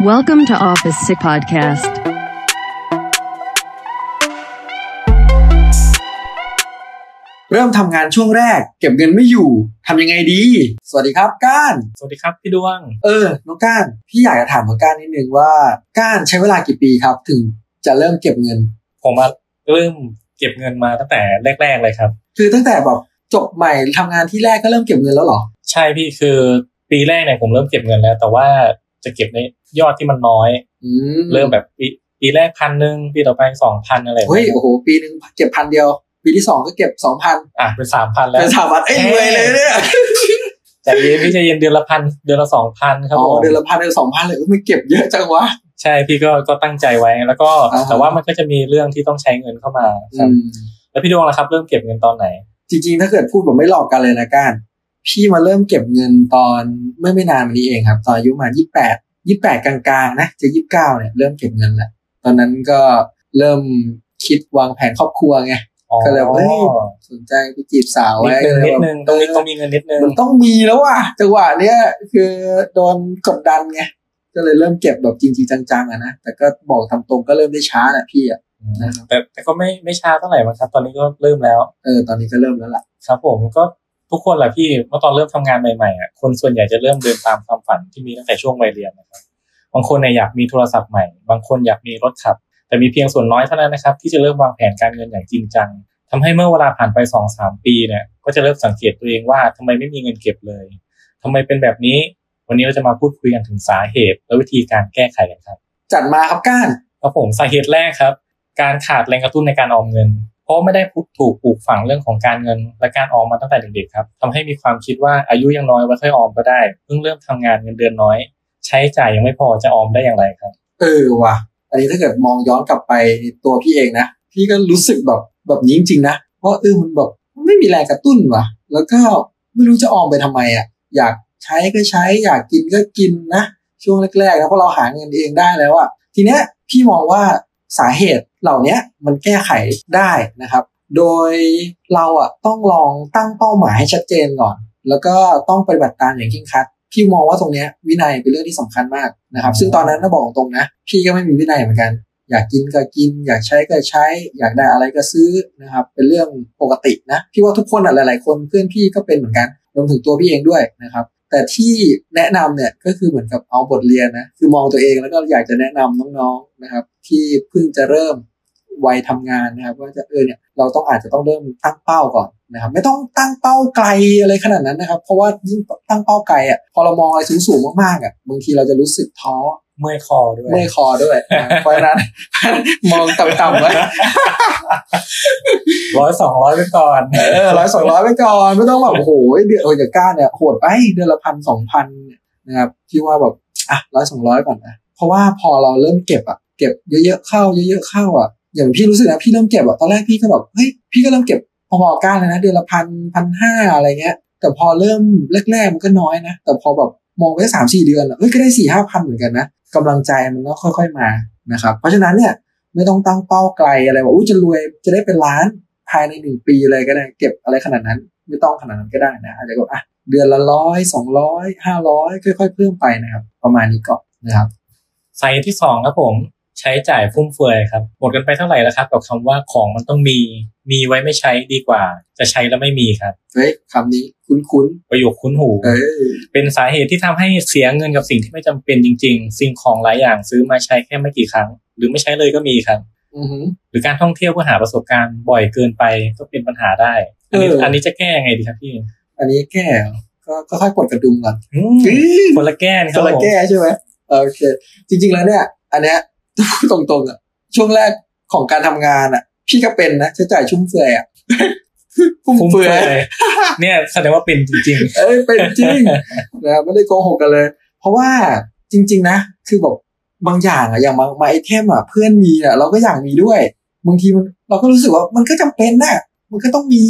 Welcome to Office Sick Podcast. เริ่มทำงานช่วงแรก เก็บเงินไม่อยู่ทำยังไงดี สวัสดีครับก้าน สวัสดีครับพี่ดวง เออ น้องก้าน พี่อยากจะถามน้องก้านนิดนึงว่าก้านใช้เวลากี่ปีครับ ถึงจะเริ่มเก็บเงิน ผมมาเริ่มเก็บเงินมาตั้งแต่แรก ๆ เลยครับ คือตั้งแต่แบบจบใหม่ทำงานที่แรกก็เริ่มเก็บเงินแล้วเหรอ ใช่พี่คือปีแรกเนี่ยผมเริ่มเก็บเงินแล้ว แต่ว่า จะเก็บในยอดที่มันน้อยอืมเริ่มแบบปีปีแรกพันหนึ่งปีต่อไปสองพันอะไรแบบเฮ้ยนี้โอ้โหปีหนึ่งเก็บพันเดียว ปีที่สองก็เก็บสองพันอะเป็นสามพันแล้วเป็นสามพันเอ้ยรวยเลยเนี่ยใจเย็นพี่ใจเย็นเดือนละพันเดือนละสองพันครับอ๋อผมเดือนละพันเดือนละสองพันเลยเอ้ยไม่เก็บเยอะจังวะใช่พี่ก็ก็ตั้งใจไว้แล้วก็อ่าฮะแต่ว่ามันก็จะมีเรื่องที่ต้องใช้เงินเข้ามาคอืรับมแล้วพี่ดวงล่ะครับ เริ่มเก็บเงินตอนไหน จริงๆ ถ้าเกิดพูดแบบไม่หลอกกันเลยนะก้าน พี่มาเริ่มเก็บเงินตอนเมื่อไม่นานมานี้เองครับ ตอนอายุมายี่แปดยี่แปดกลางๆนะจะยี่สิบเก้าเนี่ยเริ่มเก็บเงินแล้วตอนนั้นก็เริ่มคิดวางแผนครอบครัวไงอ๋อก็เลยว่าเฮ้ยสนใจไปจีบสาวมีไว้เงินนิดนึงตรงนี้เต้องมีเงินนิดนึงมันต้องมีแล้วว่ะจังหวะเนี้ยคือโดนกดดันไงก็เลยเริ่มเก็บแบบจริงๆจังๆอะนะแต่ก็บอกตามตรงก็เริ่มได้ช้าแหละพี่อะนะครับแต่แต่ก็ไม่ไม่ช้าเท่าไหร่มั้งครับ ตอนนี้ก็เริ่มแล้ว เออตอนนี้ก็เริ่มแล้วล่ะ ครับผมก็ ทุกคนแหละพี่เมื่อตอนเริ่มทำงานใหม่ๆอะคนส่วนใหญ่จะเริ่มเดินตามความฝันที่มีตั้งแต่ช่วงวัยเรียนนะครับบางคนเนี่ยอยากมีโทรศัพท์ใหม่ บางคนอยากมีรถขับ แต่มีเพียงส่วนน้อยเท่านั้นนะครับ ที่จะเริ่มวางแผนการเงินอย่างจริงจังทำให้เมื่อเวลาผ่านไปสองสามปีเนี่ยก็จะเริ่มสังเกตตัวเองว่าทำไมไม่มีเงินเก็บเลยทำไมเป็นแบบนี้ วันนี้เราจะมาพูดคุยกันถึงสาเหตุ และวิธีการแก้ไขกันครับ จัดมาครับก้านครับผมสาเหตุแรกครับ การขาดแรงกระตุ้นในการออมเงิน เพราะไม่ได้พูดถูกปลูกฝังเรื่องของการเงินและการออมมาตั้งแต่เด็กๆครับทำให้มีความคิดว่าอายุยังน้อยไว้ค่อยออมก็ได้เพิ่งเริ่มทำงานเงินเดือนน้อย ใช้จ่ายยังไม่พอจะออมได้อย่างไรครับเออว่ะ อันนี้ถ้าเกิดมองย้อนกลับไปตัวพี่เองนะ พี่ก็รู้สึกแบบแบบนี้จริงๆนะเพราะเออมันแบบไม่มีแรงกระตุ้นว่ะ แล้วก็ไม่รู้จะออมไปทำไมอะอยากใช้ก็ใช้อยากกินก็กินนะช่วงแรกๆนะเพราะเราหาเงินเองได้แล้วอะทีเนี้ยพี่มองว่า สาเหตุเหล่านี้มันแก้ไขได้นะครับ โดยเราอะต้องลองตั้งเป้าหมายให้ชัดเจนก่อน แล้วก็ต้องปฏิบัติตามอย่างเคร่งครัดพี่มองว่าตรงนี้วินัยเป็นเรื่องที่สำคัญมากนะครับ ซึ่งตอนนั้นนะบอกตรงนะ พี่ก็ไม่มีวินัยเหมือนกัน อยากกินก็กิน อยากใช้ก็ใช้ อยากได้อะไรก็ซื้อนะครับ เป็นเรื่องปกตินะพี่ว่าทุกคนอะหลาย ๆ คนเพื่อนพี่ก็เป็นเหมือนกันรวมถึงตัวพี่เองด้วยนะครับ แต่ที่แนะนำเนี่ยก็คือเหมือนกับเอาบทเรียนนะคือมองตัวเองแล้วก็อยากจะแนะนำน้องๆนะครับ ที่เพิ่งจะเริ่มวัยทำงานนะครับว่าจะเออเนี่ยเราต้องอาจจะต้องเริ่มตั้งเป้าก่อนนะครับ ไม่ต้องตั้งเป้าไกลอะไรขนาดนั้นนะครับ เพราะว่ายิ่งตั้งเป้าไกลอะพอเรามองอะไรสูงๆมากๆอะบางทีเราจะรู้สึกท้อเมื่อยคอด้วยเมื่อยคอด้วยนะเพราะฉะนั้นมองต่ำๆไว้ร้อยสองร้อยไปก่อนเออร้อยสองร้อยไปก่อนไม่ต้องแบบโอ้โหเดือนโอ้ยจากก้าเนี่ยโหดไปเดือนละพันสองพันนะครับที่ว่าแบบอะร้อยสองร้อยก่อนนะเพราะว่าพอเราเริ่มเก็บอะ เก็บเยอะๆเข้าเยอะๆเข้าอะอย่างพี่รู้สึกนะพี่เริ่มเก็บอะตอนแรกพี่ก็แบบเฮ้ยพี่ก็เริ่มเก็บพอๆก้าเลยนะเดือนละพันพันห้าอะไรเงี้ย แต่พอเริ่มแรกๆมันก็น้อยนะ แต่พอแบบมองไปสามสี่เดือนเฮ้ยก็ได้สี่ห้าพันเหมือนกันนะกำลังใจมันก็ค่อยๆมานะครับ เพราะฉะนั้นเนี่ยไม่ต้องตั้งเป้าไกลอะไรว่าอุ้ยจะรวยจะได้เป็นล้านภายในหนึ่งปีเลยก็ได้เก็บอะไรขนาดนั้น ไม่ต้องขนาดนั้นก็ได้นะอาจจะก็อะเดือนละร้อยสองร้อยห้าร้อยค่อยๆเพิ่มไปนะครับ ประมาณนี้ก่อนนะครับสาเหตุที่สองครับผม ใช้จ่ายฟุ่มเฟือยครับ หมดกันไปเท่าไหร่แล้วครับ กับคำว่าของมันต้องมี มีไว้ไม่ใช้ดีกว่า จะใช้แล้วไม่มีครับ เฮ้ยคำนี้คุ้นประโยคคุ้นหูๆเออเป็นสาเหตุที่ทำให้เสียเงินกับสิ่งที่ไม่จำเป็นจริง ๆ สิ่งของหลายอย่างซื้อมาใช้แค่ไม่กี่ครั้ง หรือไม่ใช้เลยก็มีครับอือหือหรือการท่องเที่ยวเพื่อหาประสบการณ์บ่อยเกินไปก็เป็นปัญหาได้ อันนี้เอออัอันนี้จะแก้ยังไงดีครับพี่ อันนี้แก้เหรอก็ก็ค่อยกดกระดุมก่อนอืมคนละแก้นะคครับนละผมแก้ใช่ไหมโอเค จริง ๆ แล้วเนี่ย อันเนี้ย พูดตรงๆอะช่วงแรกของการทำงานอะ พี่ก็เป็นนะใช้จ่ายชุ่มเฟือยอะฟุ่มฟุ่มเฟืเฟืออยยเนี่ยแสดงว่าเป็นจริงเอ้ยเป็นจริงนะไม่ได้โกหกกันเลย เพราะว่าจริง ๆ นะคือแบบบางอย่างอะอย่างบางบางไอเทมอะเพื่อนมีอะเราก็อยากมีด้วยบางทีมันเราก็รู้สึกว่ามันก็จำเป็นน่ะมันก็ต้องมี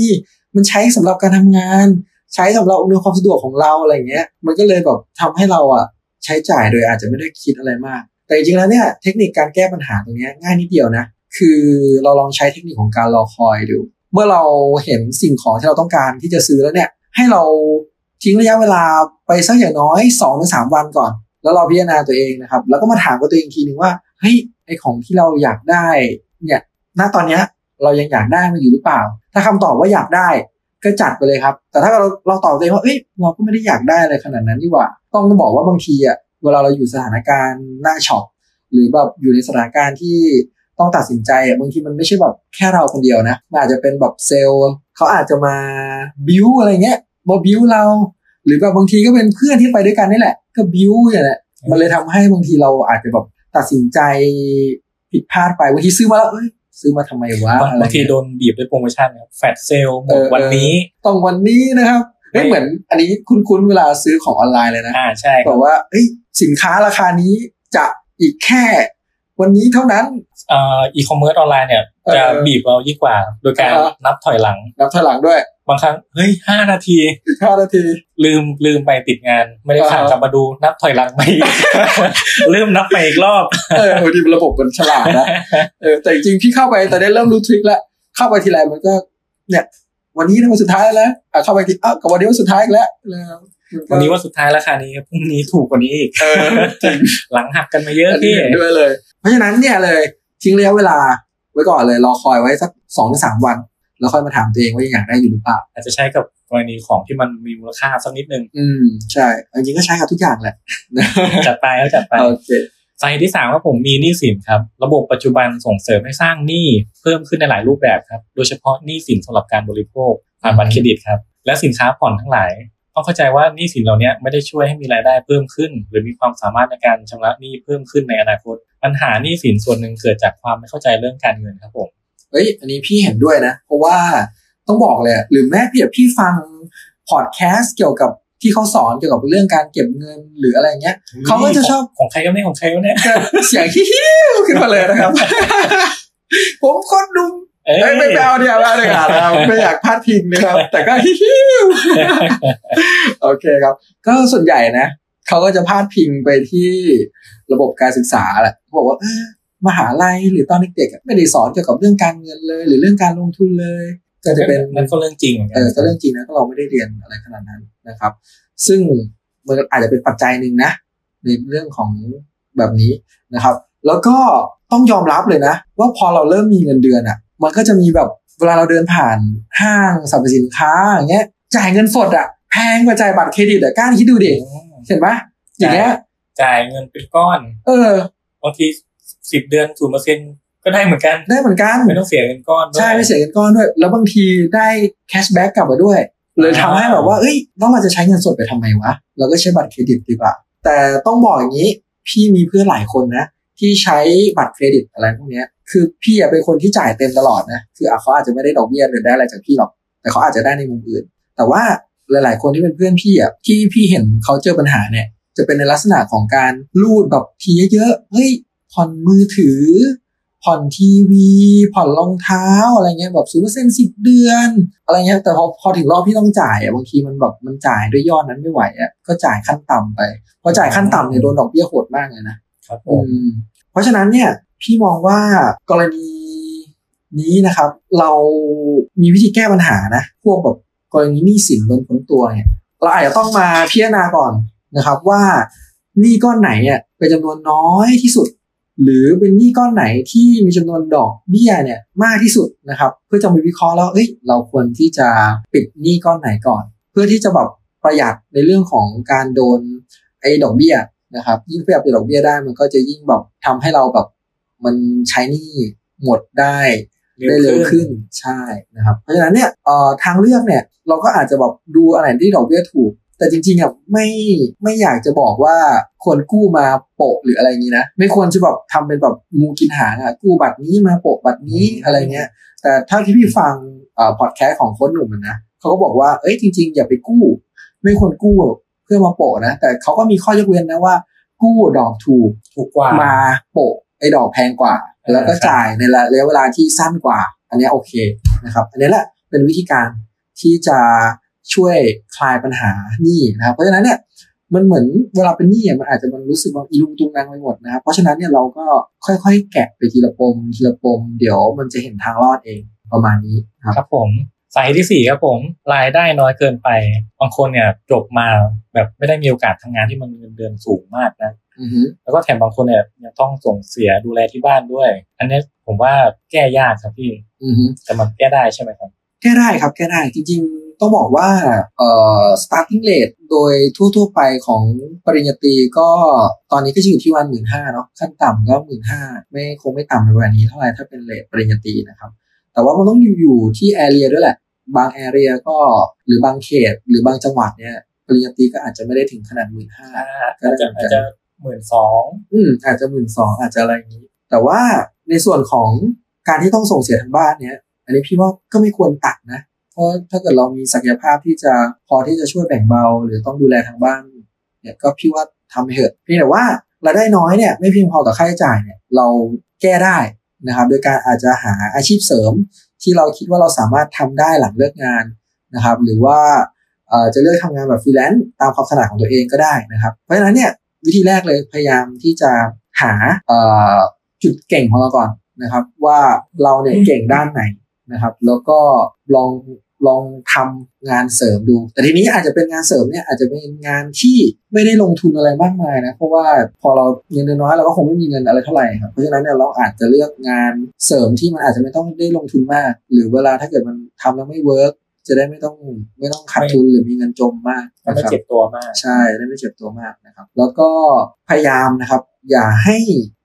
มันใช้สำหรับการทำงาน ใช้สำหรับอำนวยความสะดวกของเราอะไรอย่างเงี้ย มันก็เลยแบบทำให้เราอะใช้จ่ายโดยอาจจะไม่ได้คิดอะไรมาก แต่จริงๆแล้วเนี่ยเทคนิคการแก้ปัญหาตรงนี้ง่ายนิดเดียวนะ คือเราลองใช้เทคนิคของการรอคอยดู เมื่อเราเห็นสิ่งของที่เราต้องการที่จะซื้อแล้วเนี่ย ให้เราทิ้งระยะเวลาไปสักอย่างน้อย2อถึงสวันก่อน แล้วเราพิจารณาตัวเองนะครับ แล้วก็มาถามกับตัวเองทีหนึ่งว่าเฮ้ยไอของที่เราอยากได้เนี่ยณตอนเนี้ยเรายังอยากได้มันอยู่หรือเปล่า ถ้าคำตอบว่าอยากได้ก็จัดไปเลยครับ แต่ถ้าเราเราตอบตัวเองว่าเอ้ยเราก็ไม่ได้อยากได้อะไรขนาดนั้นนี่หว่า ต้องบอกว่าบางทีอะ เวลาเราอยู่สถานการณ์หน้า shop หรือแบบอยู่ในสถานการณ์ที่ต้องตัดสินใจอะบางทีมันไม่ใช่แบบแค่เราคนเดียวนะมันอาจจะเป็นแบบเซลล์เขาอาจจะมาบิวอะไรเงี้ยมาบิวเรา หรือแบบบางทีก็เป็นเพื่อนที่ไปด้วยกันนี่แหละ ก็บิวอย่างเงี้ยมันเลยทำให้บางทีเราอาจจะแบบตัดสินใจผิดพลาดไปบางทีซื้อมาแล้วเอ้ยซื้อมาทำไมวะบางอะไรบางทีเงี้ยโดนบีบด้วยโปรโมชั่นครับ flash sale หมดวันนี้ต้องวันนี้นะครับเฮ้ย ไม่เหมือนอันนี้คุ้นๆเวลาซื้อของออนไลน์เลยนะอ่าใช่ครับบอกว่าเอ้ยสินค้าราคานี้จะอีกแค่ วันนี้เท่านั้นเอ่ออีคอมเมิร์ซออนไลน์เนี่ยเออจะบีบเรายิ่งกว่า โดยการอ่าฮะนับถอยหลัง นับถอยหลังด้วย บางครั้งเฮ้ยห้านาทีอีกห้านาที ลืมลืมไปติดงาน ไม่ได้สั่งอ่าฮะกลับมาดูนับถอยหลังไปอีกลืมนับไปอีกรอบเออพอดีระบบมันฉลาดนะเออแต่จริงๆพี่เข้าไปแต่ได้เริ่มรู้ทริคแล้วเข้าไปทีไรมันก็เนี่ย วันนี้นะวันสุดท้ายแล้วนะอะเข้าไปทีอ้าวกับวันนี้วันสุดท้ายอีกแล้วแล้วมัก็วันนี้ว่าสุดท้ายราคานี้พรุ่งนี้ถูกกว่านี้อีกเออจริงหลังหักกันมาเยอะอันนี้พี่เห็นด้วยเลย เพราะฉะนั้นเนี่ยเลยทิ้งระยะเวลาไว้ก่อนเลยรอคอยไว้สักสองถึงสามวัน แล้วค่อยมาถามตัวเองว่ายังอยากได้อยู่หรือเปล่าอาจจะใช้กับกรณีของที่มันมีมูลค่าสักนิดนึง อืม ใช่จริงๆก็ใช้กับทุกอย่างแหละจัดไปแล้วจัดไปโอเค สาเหตุที่สามครับผมมีหนี้สินครับ ระบบปัจจุบันส่งเสริมให้สร้างหนี้เพิ่มขึ้นในหลายรูปแบบครับ โดยเฉพาะหนี้สินสำหรับการบริโภคผ่านบัตรเครดิตครับ และสินค้าผ่อนทั้งหลาย ต้องเข้าใจว่าหนี้สินเหล่านี้ไม่ได้ช่วยให้มีรายได้เพิ่มขึ้น หรือมีความสามารถในการชำระหนี้เพิ่มขึ้นในอนาคต ปัญหาหนี้สินส่วนหนึ่งเกิดจากความไม่เข้าใจเรื่องการเงินครับผมเฮ้ยอันนี้พี่เห็นด้วยนะ เพราะว่าต้องบอกเลยหรือแม้เพียบพี่ฟังพอดแคสต์เกี่ยวกับ ที่เขาสอนเกี่ยวกับเรื่องการเก็บเงินหรืออะไรเงี้ยเขาก็จะชอบของใครก็ไม่ของใครก็เนี่ยเสียงฮิ้วขึ้นมาเลยนะครับ ผมคนดุมเอ้ยไม่ไม่ไปเอาเดียวไม่เอาเดียวนะครับไม่อยากพลาดพิงนะครับ แต่ก็ฮิ้วโอเคครับ ก็ส่วนใหญ่นะเขาก็จะพาดพิงไปที่ระบบการศึกษาแหละบอกว่าเออมหาลัยหรือตอนเด็กๆอะไม่ได้สอนเกี่ยวกับเรื่องการเงินเลย หรือเรื่องการลงทุนเลย ก็จะเป็นมันก็เรื่องจริงหมืนเออก็เรื่องจริงนะก็เราไม่ได้เรียนอะไรขนาดนั้นนะครับ ซึ่งมันอาจจะเป็นปัจจัยหนึ่งนะในเรื่องของแบบนี้นะครับ แล้วก็ต้องยอมรับเลยนะ ว่าพอเราเริ่มมีเงินเดือนอะ มันก็จะมีแบบเวลาเราเดินผ่านห้างสรรพสินค้าอย่างเงี้ยจ่ายเงินสดอะแพงกว่าจ่ายบัตรเครดิตอะกล้าคิดดูดิเห็นปะอย่างเงี้ยจ่ายเงินเป็นก้อน เออบางทีสิบเดือนศูนย์เปอร์เซ็น ก็ได้เหมือนกันได้เหมือนกันไม่ต้องเสียเงินก้อนด้วยใช่ไม่เสียเงินก้อนด้วย แล้วบางทีได้ cashback กลับมาด้วยเลยทำให้แบบว่าเอ้ยแล้วเราจะใช้เงินสดไปทำไมวะเราก็ใช้บัตรเครดิตดีกว่า แต่ต้องบอกอย่างนี้ พี่มีเพื่อนหลายคนนะ ที่ใช้บัตรเครดิตอะไรพวกเนี้ยคือพี่อะเป็นคนที่จ่ายเต็มตลอดนะคืออะเขาอาจจะไม่ได้ดอกเบี้ยหรือได้อะไรจากพี่หรอก แต่เขาอาจจะได้ในมุมอื่น แต่ว่าหลาย ๆ คนที่เป็นเพื่อนพี่อะที่พี่เห็นเขาเจอปัญหาเนี่ย จะเป็นในลักษณะของการรูดแบบทีเยอะๆเฮ้ยผ่อนมือถือ ผ่อนทีวี ผ่อนรองเท้าอะไรเงี้ยแบบศูนย์เปอร์เซ็นต์สิบเดือน อะไรเงี้ยแต่พอพอถึงรอบที่ต้องจ่ายอะบางทีมันแบบมันจ่ายด้วยยอดนั้นไม่ไหวอะก็จ่ายขั้นต่ำไปพอจ่ายขั้นต่ำเนี่ยโดนดอกเบี้ยโหดมากเลยนะครับผมอืมเพราะฉะนั้นเนี่ยพี่มองว่ากรณีนี้นะครับ เรามีวิธีแก้ปัญหานะ พวกแบบกรณีหนี้สินบนผลตัวเนี่ยเราอาจจะต้องมาพิจารณาก่อนนะครับว่าหนี้ก้อนไหนอะเป็นจำนวนน้อยที่สุด หรือเป็นหนี้ก้อนไหนที่มีจำนวนดอกเบี้ยเนี่ยมากที่สุดนะครับ เพื่อจะมาวิเคราะห์แล้วเอ้ยเราควรที่จะปิดหนี้ก้อนไหนก่อน เพื่อที่จะแบบประหยัดในเรื่องของการโดนไอ้ดอกเบี้ยนะครับยิ่งประหยัดดอกเบี้ยได้มันก็จะยิ่งแบบทำให้เราแบบมันใช้หนี้หมดได้ได้เร็วขึ้นใช่นะครับ เพราะฉะนั้นเนี่ยเอ่อทางเลือกเนี่ยเราก็อาจจะแบบดูอันไหนที่ดอกเบี้ยถูก แต่จริงๆอะไม่ไม่อยากจะบอกว่าควรกู้มาโปะหรืออะไรอย่างนี้นะ ไม่ควรจะแบบทำเป็นแบบงูกินหางอะกู้บัตรนี้มาโปะบัตรนี้อะไรเงี้ย แต่ถ้าที่พี่ฟังเอ่อพอดแคสต์ของโค้ชหนุ่มอะนะเขาก็บอกว่าเอ้ยจริง ๆ อย่าไปกู้ ไม่ควรกู้เพื่อมาโปะนะ แต่เขาก็มีข้อยกเว้นนะว่า กู้ดอกถูกถูกกว่ามาโปะไอ้ดอกแพงกว่า แล้วก็จ่ายในระยะเวลาที่สั้นกว่า อันเนี้ยโอเคนะครับ อันนี้แหละเป็นวิธีการที่จะ ช่วยคลายปัญหาหนี้นะครับ เพราะฉะนั้นเนี่ยมันเหมือนเวลาเป็นหนี้อะมันอาจจะมันรู้สึกว่าอีลุงตุงนางไปหมดนะครับ เพราะฉะนั้นเนี่ยเราก็ค่อยๆ แกะไปทีละปมทีละปม เดี๋ยวมันจะเห็นทางรอดเองประมาณนี้ครับครับผมสาเหตุที่สี่ครับผมรายได้น้อยเกินไปบางคนเนี่ยจบมาแบบไม่ได้มีโอกาสทำงานที่มันเงินเดือนสูงมากนะอือฮึแล้วก็แถมบางคนเนี่ยยังต้องส่งเสียดูแลที่บ้านด้วย อันนี้ผมว่าแก้ยากครับพี่อือฮึแต่มันแก้ได้ใช่ไหมครับ แก้ได้ครับแก้ได้จริงๆ ต้องบอกว่าเอ่อ starting rate โดยทั่วๆไปของปริญญาตรีก็ตอนนี้ก็จะอยู่ที่วันหมื่นห้าเนาะขั้นต่ำก็หมื่นห้าไม่คงไม่ต่ำไปกว่านี้เท่าไหร่ถ้าเป็นเลทปริญญาตรีนะครับ แต่ว่ามันต้องอยู่อยู่ที่แอเรียด้วยแหละ บางแอเรียก็หรือบางเขต หรือบางจังหวัดเนี่ยปริญญาตรีก็อาจจะไม่ได้ถึงขนาดหมื่นห้าอาจจะอาจจะหมื่นสองอืมอาจจะหมื่นสองอาจจะอะไรอย่างนี้ แต่ว่าในส่วนของการที่ต้องส่งเสียทางบ้านเนี่ย อันนี้พี่ว่าก็ไม่ควรตัดนะเพ ราะถ้าเกิดเรามีศักยภาพที่จะพอที่จะช่วยแบ่งเบา หรือต้องดูแลทางบ้านเนี่ยก็พี่ว่าทำไปเถอะเพียงแต่ว่ารายได้น้อยเนี่ยไม่เพียงพอต่อค่าใช้จ่ายเนี่ยเราแก้ได้นะครับ โดยการอาจจะหาอาชีพเสริม ที่เราคิดว่าเราสามารถทำได้หลังเลิกงานนะครับ หรือว่าจะเลือกทำงานแบบฟรีแลนซ์ตามความถนัดของตัวเองก็ได้นะครับ เพราะฉะนั้นเนี่ยวิธีแรกเลยพยายามที่จะหาจุดเก่งของเราก่อนนะครับ ว่าเราเนี่ยเก่งด้านไหนนะครับ แล้วก็ลอง ลองทำงานเสริมดู แต่ทีนี้อาจจะเป็นงานเสริมเนี่ยอาจจะเป็นงานที่ไม่ได้ลงทุนอะไรมากมายนะ เพราะว่าพอเราเงินน้อยเราก็คงไม่มีเงินอะไรเท่าไหร่ครับ เพราะฉะนั้นเนี่ยเราอาจจะเลือกงานเสริมที่มันอาจจะไม่ต้องได้ลงทุนมาก หรือเวลาถ้าเกิดมันทำแล้วไม่เวิร์ก จะได้ไม่ต้องไม่ต้องขาดทุนหรือมีเงินจมมากมันนะไม่ครับเจ็บตัวมากใช่ได้ไม่เจ็บตัวมากนะครับ แล้วก็พยายามนะครับ อย่าให้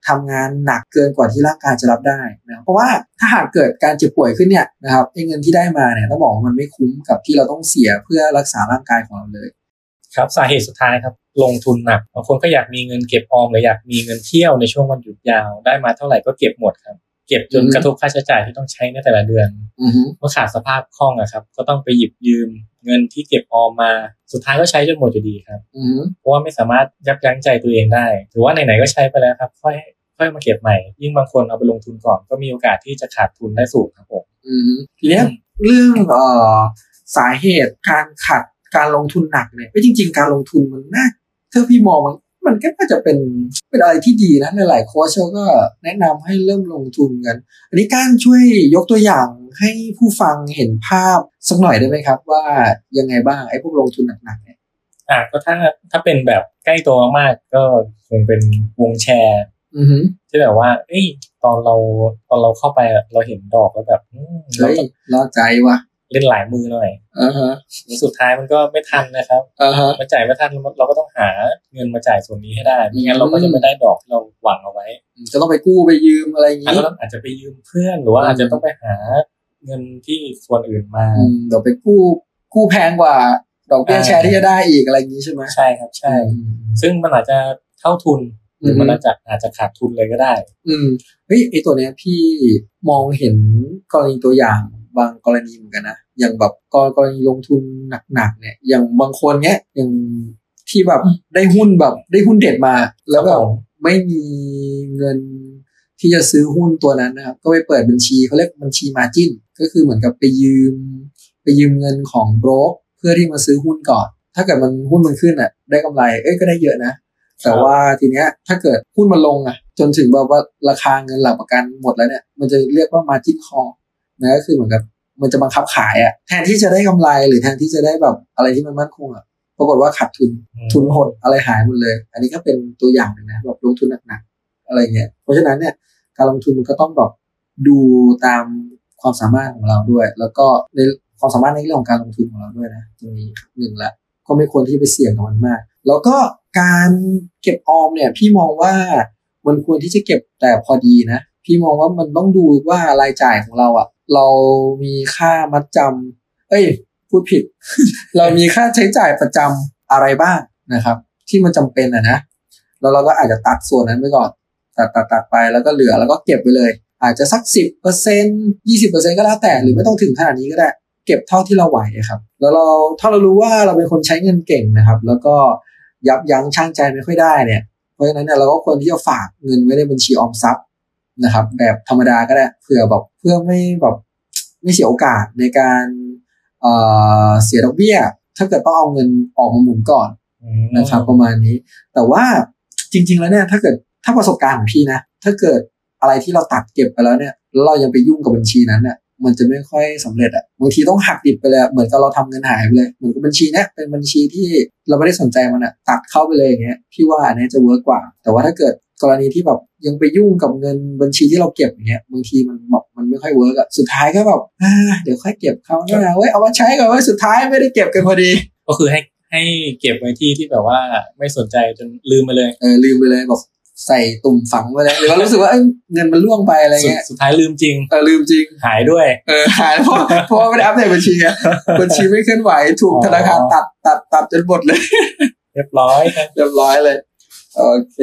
ทำงานหนักเกินกว่าที่ร่างกายจะรับได้นะเพราะว่าถ้าหากเกิดการเจ็บป่วยขึ้นเนี่ยนะครับไอ้เงินที่ได้มาเนี่ยต้องบอกว่ามันไม่คุ้มกับที่เราต้องเสียเพื่อรักษาร่างกายของเราเลย ครับสาเหตุสุดท้ายครับลงทุนหนักบางคนก็อยากมีเงินเก็บออมหรืออยากมีเงินเที่ยวในช่วงวันหยุดยาวได้มาเท่าไหร่ก็เก็บหมดครับ เก็บจนอืมกระทบค่าใช้จ่ายที่ต้องใช้ในแต่ละเดือนอือฮึเมื่อขาดสภาพคล่องอะครับ ก็ต้องไปหยิบยืมเงินที่เก็บออมมาสุดท้ายก็ใช้จนหมดอยู่ดีครับอือฮึเพราะว่าไม่สามารถยับยั้งใจตัวเองได้ถือว่าไหนๆก็ใช้ไปแล้วครับ ค่อยค่อยมาเก็บใหม่ ยิ่งบางคนเอาไปลงทุนก่อน ก็มีโอกาสที่จะขาดทุนได้สูงครับผมอือฮึทีเนี้ยเรื่องเอ่อสาเหตุการขัดการลงทุนหนักเนี่ยเอ้ยจริง ๆ การลงทุนมันน่าถ้าพี่มองมัน มันก็น่าจะเป็นเป็นอะไรที่ดีนะหลายๆโค้ชเขาก็แนะนำให้เริ่มลงทุนกัน อันนี้การช่วยยกตัวอย่างให้ผู้ฟังเห็นภาพสักหน่อยได้ไหมครับ ว่ายังไงบ้างไอ้พวกลงทุนหนักๆเนี่ยอะก็ถ้าถ้าเป็นแบบใกล้ตัวมากๆก็คงเป็นวงแชร์อือฮึที่แบบว่า เอ้ย ตอนเราตอนเราเข้าไปอะเราเห็นดอกแล้วแบบอืมเราเฮ้ยต้องรอดใจว่ะ เล่นหลายมือหน่อยอ่าฮะแล้วสุดท้ายมันก็ไม่ทันนะครับอ่าฮะมาจ่ายไม่ทันเราก็ต้องหาเงินมาจ่ายส่วนนี้ให้ได้ไม่งั้นเราก็จะไม่ได้ดอกที่เราหวังเอาไว้จะต้องไปกู้ไปยืมอะไรอย่างอาจนี้จะต้องอาจจะไปยืมเพื่อนหรือว่าอืมอาจจะต้องไปหาเงินที่ส่วนอื่นมาอืมเดี๋ยวไปกู้กู้แพงกว่าดอกเบี้ยแชร์ที่จะได้อีกอะไรอย่างนี้ใช่ไหมใช่ครับ ใช่อืมซึ่งมันอาจจะเท่าทุนหรือมมันอาจจะอาจจะขาดทุนเลยก็ได้ อืมเฮ้ยไอตัวเนี้ยพี่มองเห็นกรณีตัวอย่าง บางกรณีเหมือนกันนะ อย่างแบบกรกรณีลงทุนหนักๆเนี่ย อย่างบางคนเนี้ยอย่างที่แบบได้หุ้นแบบได้หุ้นเด็ดมา แล้วแบครับบผมไม่มีเงินที่จะซื้อหุ้นตัวนั้นนะครับ ก็ไปเปิดบัญชีเขาเรียกบัญชีมาจินก็คือเหมือนกับไปยืม ไปยืมเงินของโบรกเพื่อที่มาซื้อหุ้นก่อน ถ้าเกิดมันหุ้นมันขึ้นอะ ได้กำไรเอ้ยก็ได้เยอะนะ แต่ว่าทีเนี้ยถ้าเกิดหุ้นมันลงอะ จนถึงแบบว่าราคาเงินหลักประกันหมดแล้วเนี่ย มันจะเรียกว่า margin call นะก็คือเหมือนกับมันจะบังคับขายอะแทนที่จะได้กำไรหรือแทนที่จะได้แบบอะไรที่มันมั่นคงอะปรากฏว่าขาดทุนทุนหดอะไรหายหมดเลย อันนี้ก็เป็นตัวอย่างหนึ่งนะแบบลงทุนหนักๆอะไรเงี้ยเพราะฉะนั้นเนี่ยการลงทุนมันก็ต้องแบบดูตามความสามารถของเราด้วย แล้วก็ในความสามารถในเรื่องของการลงทุนของเราด้วยนะตรงนี้หนึ่งละก็ไม่ควรที่ไปเสี่ยงกับมันมาก แล้วก็การเก็บออมเนี่ย พี่มองว่ามันควรที่จะเก็บแต่พอดีนะ พี่มองว่ามันต้องดูว่ารายจ่ายของเราอะ เรามีค่ามัดจำเอ้ย พูดผิด เรามีค่าใช้จ่ายประจำอะไรบ้างนะครับ ที่มันจำเป็นอะนะแล้วเราก็อาจจะตัดส่วนนั้นไปก่อน ตัดตัดตัดไปแล้วก็เหลือแล้วก็เก็บไปเลย อาจจะสักสิบเปอร์เซ็นยี่สิบเปอร์เซ็นก็แล้วแต่หรือไม่ต้องถึงขนาดนี้ก็ได้ เก็บเท่าที่เราไหวครับ แล้วเราถ้าเรารู้ว่าเราเป็นคนใช้เงินเก่งนะครับ แล้วก็ยับยั้งชั่งใจไม่ค่อยได้เนี่ย เพราะฉะนั้นเนี่ยเราก็ควรที่จะฝากเงินไว้ในบัญชีออมทรัพย์ นะครับ แบบธรรมดาก็ได้เผื่อแบบเพื่อไม่แบบไม่เสียโอกาสในการเอ่อเสียดอกเบี้ย ถ้าเกิดต้องเอาเงินออกมาหมุนก่อนอืมนะครับ ประมาณนี้ แต่ว่าจริง ๆ แล้วเนี่ยถ้าเกิดถ้าประสบการณ์ของพี่นะ ถ้าเกิดอะไรที่เราตัดเก็บไปแล้วเนี่ยแล้วเรายังไปยุ่งกับบัญชีนั้นเนี่ย มันจะไม่ค่อยสำเร็จอะบางทีต้องหักดิบไปเลยอะเหมือนกับเราทำเงินหายไปเลยเหมือนกับบัญชีเนี้ยเป็นบัญชีที่เราไม่ได้สนใจมันอะตัดเข้าไปเลยอย่างเงี้ยพี่ว่าอันเนี้ยจะ work กว่า แต่ว่าถ้าเกิดกรณีที่แบบยังไปยุ่งกับเงินบัญชีที่เราเก็บอย่างเงี้ยบางทีมันแบบมันไม่ค่อย work อะสุดท้ายก็แบบอ่าเดี๋ยวค่อยเก็บคราวหน้าเว้ยเอามาใช้ก่อนเว้ยสุดท้ายไม่ได้เก็บกันพอดี ก็คือให้ให้เก็บไว้ที่ที่แบบว่าไม่สนใจจนลืมไปเลยเออลืมไปเลยแบบ ใส่ตุ่มฝังไปเลยหรือว่ารู้สึกว่าเอ้ยเงินมันร่วงไปอะไรสุดเงี้ยสุดท้ายลืมจริงเออลืมจริงหายด้วย เออหายเพราะเพราะว่าไม่ได้อัปเดตบัญชีไงบัญชีไม่เคลื่อนไหวถูกอ๋อธนาคารตัดตัดตัดจนหมดเลย เรียบร้อยครับเรียบร้อยเลยโอเค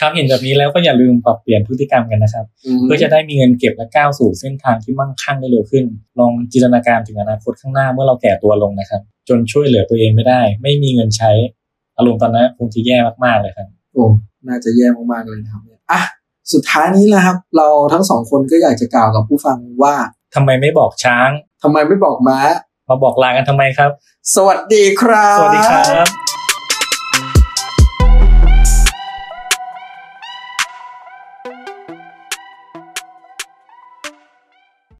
ครับเห็นแบบนี้แล้วก็อย่าลืมปรับเปลี่ยนพฤติกรรมกันนะครับมเพื่อจะได้มีเงินเก็บและก้าวสู่เส้นทางที่มั่งคั่งได้เร็วขึ้น ลองจินตนาการถึงอนาคตข้างหน้าเมื่อเราแก่ตัวลงนะครับ จนช่วยเหลือตัวเองไม่ได้ ไม่มีเงินใช้อารมณ์ตอนนั้นคงจะแย่มากๆเลยครับโอ้ น่าจะแย่มากๆเลยนะครับเนี่ยอะสุดท้ายนี้แหละครับ เราทั้งสองคนก็อยากจะกล่าวกับผู้ฟังว่าทำไมไม่บอกช้างทำไมไม่บอกม้า มาบอกลากันทำไมครับ สวัสดีครับ สวัสดีครับ